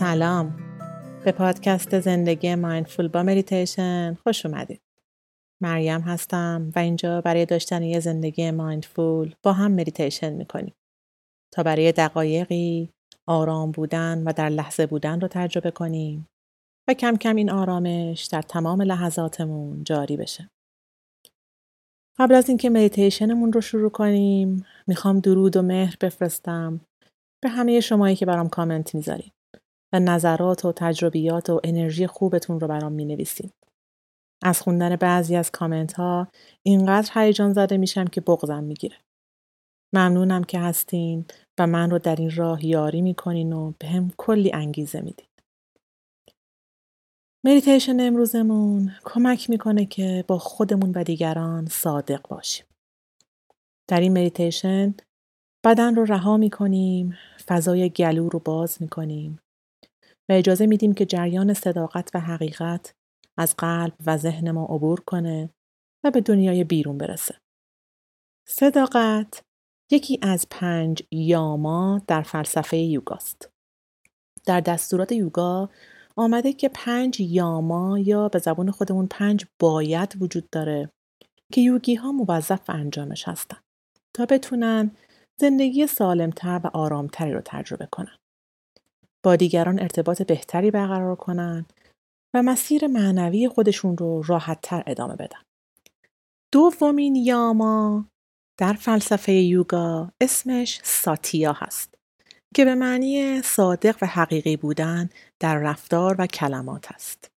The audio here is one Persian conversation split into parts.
سلام. به پادکست زندگی mindful با مدیتیشن خوش اومدید. مریم هستم و اینجا برای داشتن یه زندگی mindful با هم مدیتیشن می‌کنیم. تا برای دقایقی آرام بودن و در لحظه بودن رو تجربه کنیم و کم کم این آرامش در تمام لحظاتمون جاری بشه. قبل از اینکه مدیتیشنمون رو شروع کنیم می‌خوام درود و مهر بفرستم به همه شمایی که برام کامنت می‌ذارید و نظرات و تجربیات و انرژی خوبتون رو برام می نویسین. از خوندن بعضی از کامنت ها اینقدر هیجان زده میشم که بغضم می‌گیره. ممنونم که هستین و من رو در این راه یاری می‌کنین و بهم کلی انگیزه میدین. مدیتیشن امروزمون کمک می‌کنه که با خودمون و دیگران صادق باشیم. در این مدیتیشن بدن رو رها می‌کنیم، فضای گلو رو باز می‌کنیم و اجازه میدیم که جریان صداقت و حقیقت از قلب و ذهن ما عبور کنه و به دنیای بیرون برسه. صداقت یکی از پنج یاما در فلسفه یوگاست. در دستورات یوگا آمده که پنج یاما یا به زبان خودمون پنج باید وجود داره که یوگی ها موظف انجامش هستن تا بتونن زندگی سالمتر و آرامتری رو تجربه کنن. با دیگران ارتباط بهتری برقرار کنن و مسیر معنوی خودشون رو راحتتر ادامه بدن. دومین یاما در فلسفه یوگا اسمش ساتیا هست که به معنی صادق و حقیقی بودن در رفتار و کلمات است.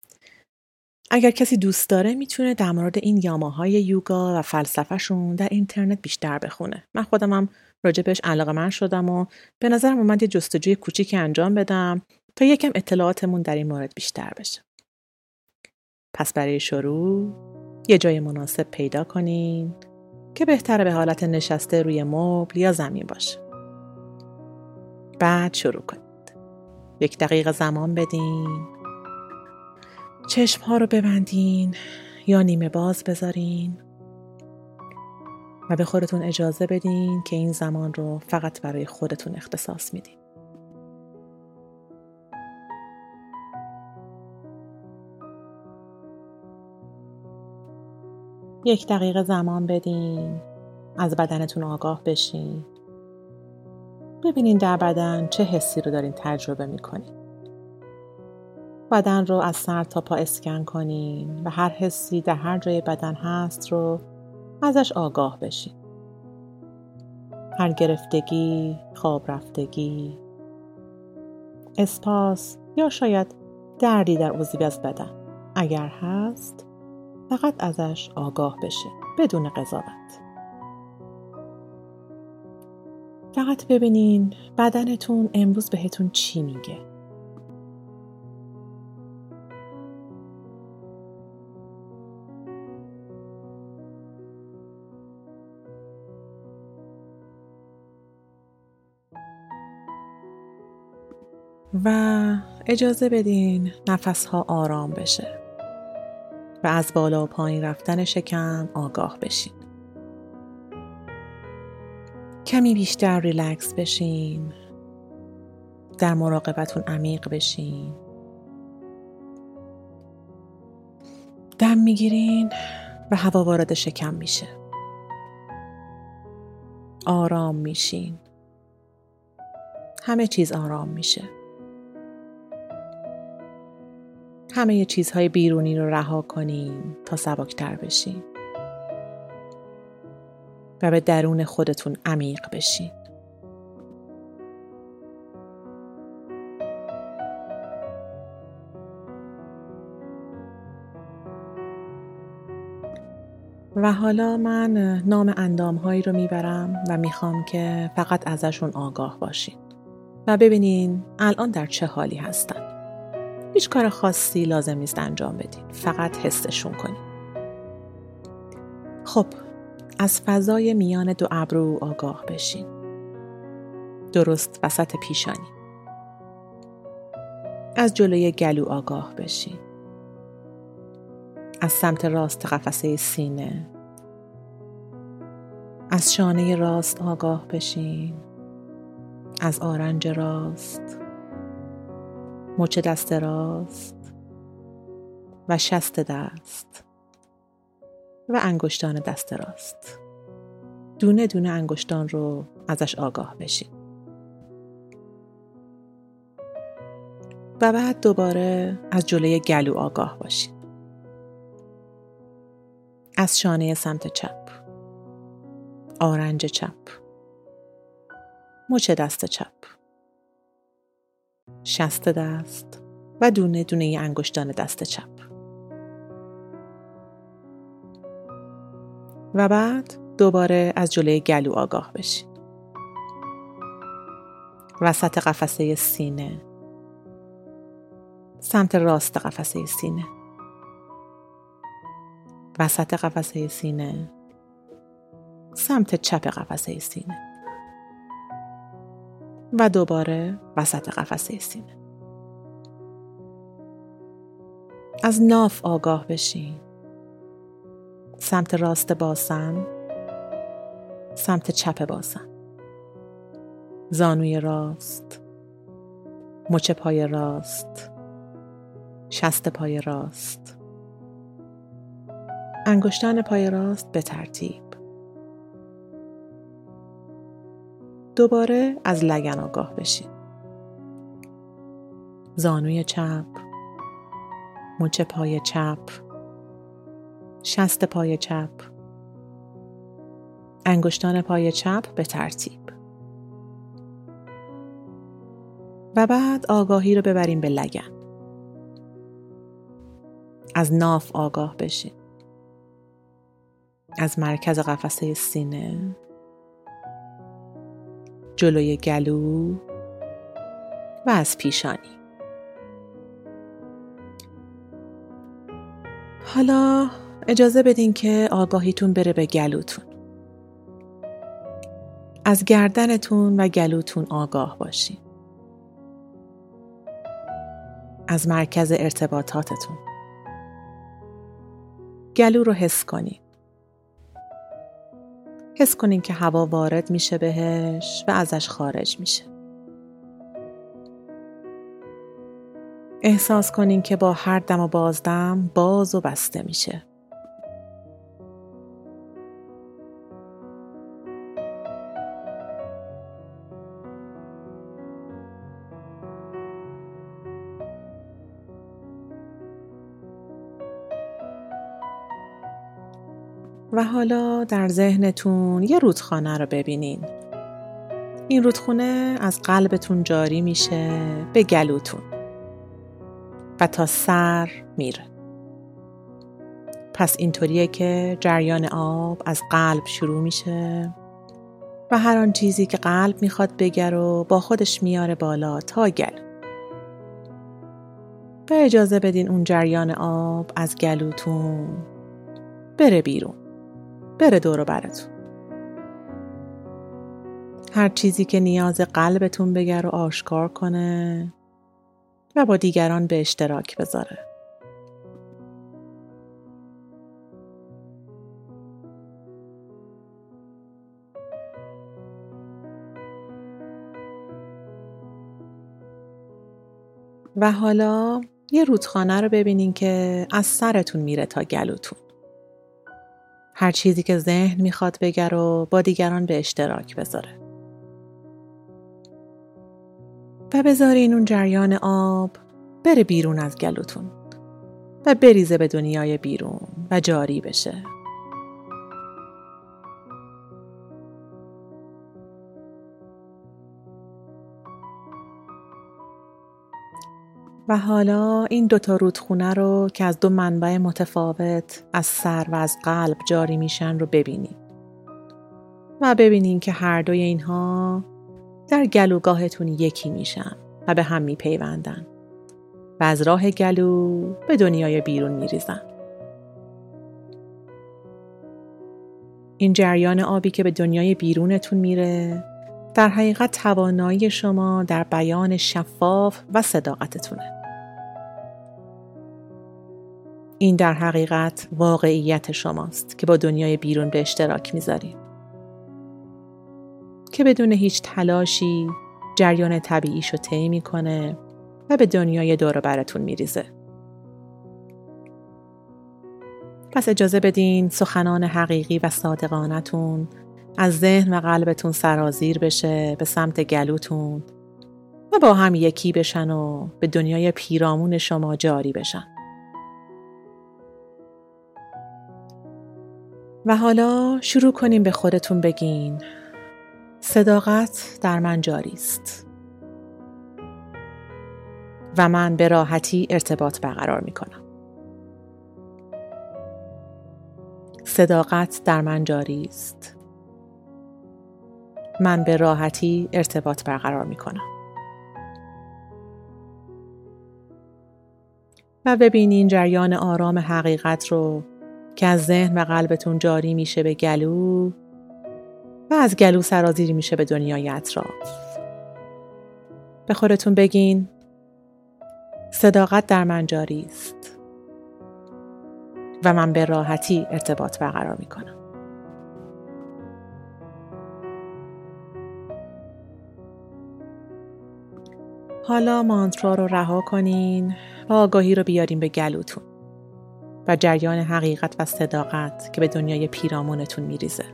اگر کسی دوست داره می‌تونه در مورد این یاماهای یوگا و فلسفهشون در اینترنت بیشتر بخونه. من خودمم راجبش علاقه من شدم و به نظرم اومد یه جستجوی کوچیکی انجام بدم تا یکم اطلاعاتمون در این مورد بیشتر بشه. پس برای شروع یه جای مناسب پیدا کنین که بهتره به حالت نشسته روی مبل یا زمین باشه. بعد شروع کنید. یک دقیقه زمان بدین. چشم ها رو ببندین یا نیمه باز بذارین و به خودتون اجازه بدین که این زمان رو فقط برای خودتون اختصاص میدین. یک دقیقه زمان بدین از بدنتون آگاه بشین ببینین در بدن چه حسی رو دارین تجربه می‌کنین بدن رو از سر تا پا اسکن کنین و هر حسی در هر جای بدن هست رو ازش آگاه بشین هر گرفتگی، خواب رفتگی، اسپاس یا شاید دردی در عضوی از بدن. اگر هست فقط ازش آگاه بشین بدون قضاوت. فقط ببینین بدنتون امروز بهتون چی میگه. و اجازه بدین نفس ها آرام بشه و از بالا و پایین رفتن شکم آگاه بشین. کمی بیشتر ریلکس بشین. در مراقبتون عمیق بشین. دم می‌گیرین و هوا وارد شکم میشه. آرام میشین. همه چیز آرام میشه. همه چیزهای بیرونی رو رها کنین تا سبکتر بشین و به درون خودتون عمیق بشین. و حالا من نام اندام هایی رو می‌برم و می‌خوام که فقط ازشون آگاه باشین. و ببینین الان در چه حالی هستن. هیچ کار خاصی لازم نیست انجام بدین فقط حسشون کنین خب از فضای میان دو ابرو آگاه بشین. درست وسط پیشانی. از جلوی گلو آگاه بشین. از سمت راست قفسه سینه. از شانه راست آگاه بشین. از آرنج راست. مچ دست راست و شست دست و انگشتان دست راست. دونه دونه انگشتان رو ازش آگاه بشین. و بعد دوباره از جلوی گلو آگاه باشید از شانه سمت چپ. آرنج چپ. مچ دست چپ. شست دست و دونه دونه انگشتان دست چپ. و بعد دوباره از جلوی گلو آگاه بشید وسط قفسه سینه. سمت راست قفسه سینه. وسط قفسه سینه. سمت چپ قفسه سینه. و دوباره وسط قفسه سینه. از ناف آگاه بشین. سمت راست باسن سمت چپ باسن زانوی راست مچ پای راست شست پای راست. انگشتان پای راست به ترتیب. دوباره از لگن آگاه بشید زانوی چپ مچ پای چپ شست پای چپ. انگشتان پای چپ به ترتیب. و بعد آگاهی رو ببریم به لگن. از ناف آگاه بشین. از مرکز قفسه سینه. جلوی گلو و از پیشانی. حالا اجازه بدین که آگاهیتون بره به گلوتون. از گردنتون و گلوتون آگاه باشین. از مرکز ارتباطاتتون. گلو رو حس کنین. حس کنین که هوا وارد میشه بهش و ازش خارج میشه. احساس کنین که با هر دم و بازدم باز و بسته میشه. و حالا در ذهنتون یه رودخانه رو ببینین. این رودخونه از قلبتون جاری میشه به گلوتون و تا سر میره. پس اینطوریه که جریان آب از قلب شروع میشه و هر آن چیزی که قلب می‌خواد بگه رو با خودش میاره بالا تا گلو. و اجازه بدین اون جریان آب از گلوتون بره بیرون. بره دور براتون. هر چیزی که نیاز قلبتون بگر و آشکار کنه و با دیگران به اشتراک بذاره. و حالا یه رودخانه رو ببینین که از سرتون میره تا گلوتون. هر چیزی که ذهن می‌خواد بگر و با دیگران به اشتراک بذاره. و بذارین اون جریان آب بره بیرون از گلوتون و بریزه به دنیای بیرون و جاری بشه. و حالا این دوتا رودخونه رو که از دو منبع متفاوت از سر و از قلب جاری میشن رو ببینید و ببینین که هر دوی اینها در گلوگاهتون یکی میشن و به هم میپیوندن و از راه گلو به دنیای بیرون میریزن. این جریان آبی که به دنیای بیرونتون میره در حقیقت توانایی شما در بیان شفاف و صداقتتونه. این در حقیقت واقعیت شماست که با دنیای بیرون به اشتراک می‌ذارید. که بدون هیچ تلاشی جریان طبیعیشو طی می‌کنه و به دنیای دور براتون میریزه. پس اجازه بدین سخنان حقیقی و صادقانتون از ذهن و قلبتون سرازیر بشه به سمت گلوتون و با هم یکی بشن و به دنیای پیرامون شما جاری بشن. و حالا شروع کنیم به خودتون بگین صداقت در من جاری است و من به راحتی ارتباط برقرار می کنم. صداقت در من جاری است. من به راحتی ارتباط برقرار می کنم. و ببینین جریان آرام حقیقت رو که از ذهن و قلبتون جاری میشه به گلو و از گلو سرازیری میشه به دنیای اطراف. به خودتون بگین صداقت در من جاری است و من به راحتی ارتباط برقرار می حالا مانترا رو رها کنین و آگاهی رو بیارین به گلوتون و جریان حقیقت و صداقت که به دنیای پیرامونتون میریزه.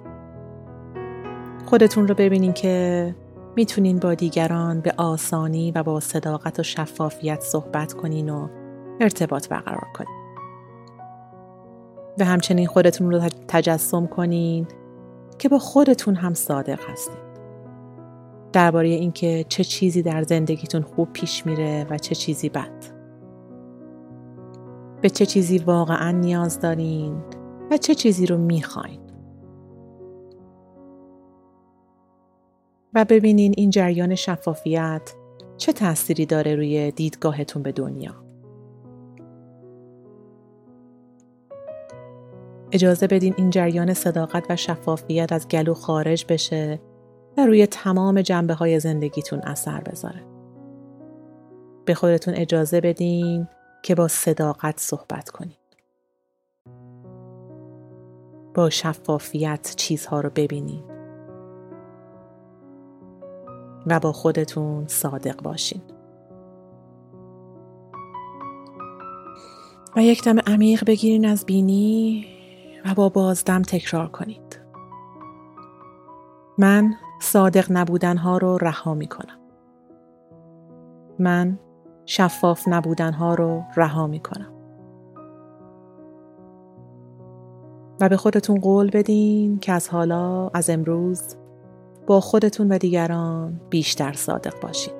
خودتون رو ببینین که می‌تونین با دیگران به آسانی و با صداقت و شفافیت صحبت کنین و ارتباط برقرار کنین. و همچنین خودتون رو تجسم کنین که با خودتون هم صادق هستید. درباره اینکه چه چیزی در زندگیتون خوب پیش میره و چه چیزی بد. به چه چیزی واقعا نیاز دارین و چه چیزی رو می‌خواین. و ببینین این جریان شفافیت چه تأثیری داره روی دیدگاهتون به دنیا. اجازه بدین این جریان صداقت و شفافیت از گلو خارج بشه و روی تمام جنبه های زندگیتون اثر بذاره. به خودتون اجازه بدین که با صداقت صحبت کنید. با شفافیت چیزها رو ببینید. و با خودتون صادق باشین. و یک دم عمیق بگیرین از بینی و با بازدم تکرار کنید. من صادق نبودنها رو رها می کنم. من شفاف نبودنها رو رها می کنم. و به خودتون قول بدین که از حالا از امروز با خودتون و دیگران بیشتر صادق باشید.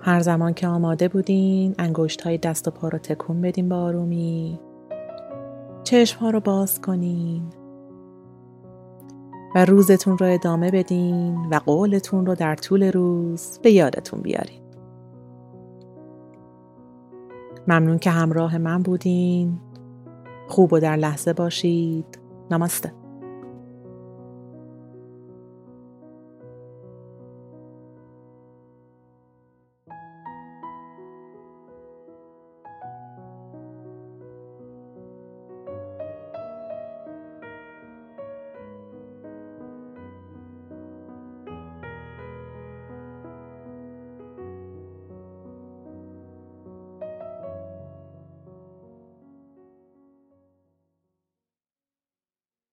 هر زمان که آماده بودین انگشت های دست و پا رو تکون بدین با آرومی. چشم ها رو باز کنین. و روزتون رو ادامه بدین و قولتون رو در طول روز به یادتون بیارین. ممنون که همراه من بودین. خوب و در لحظه باشید. نماسته.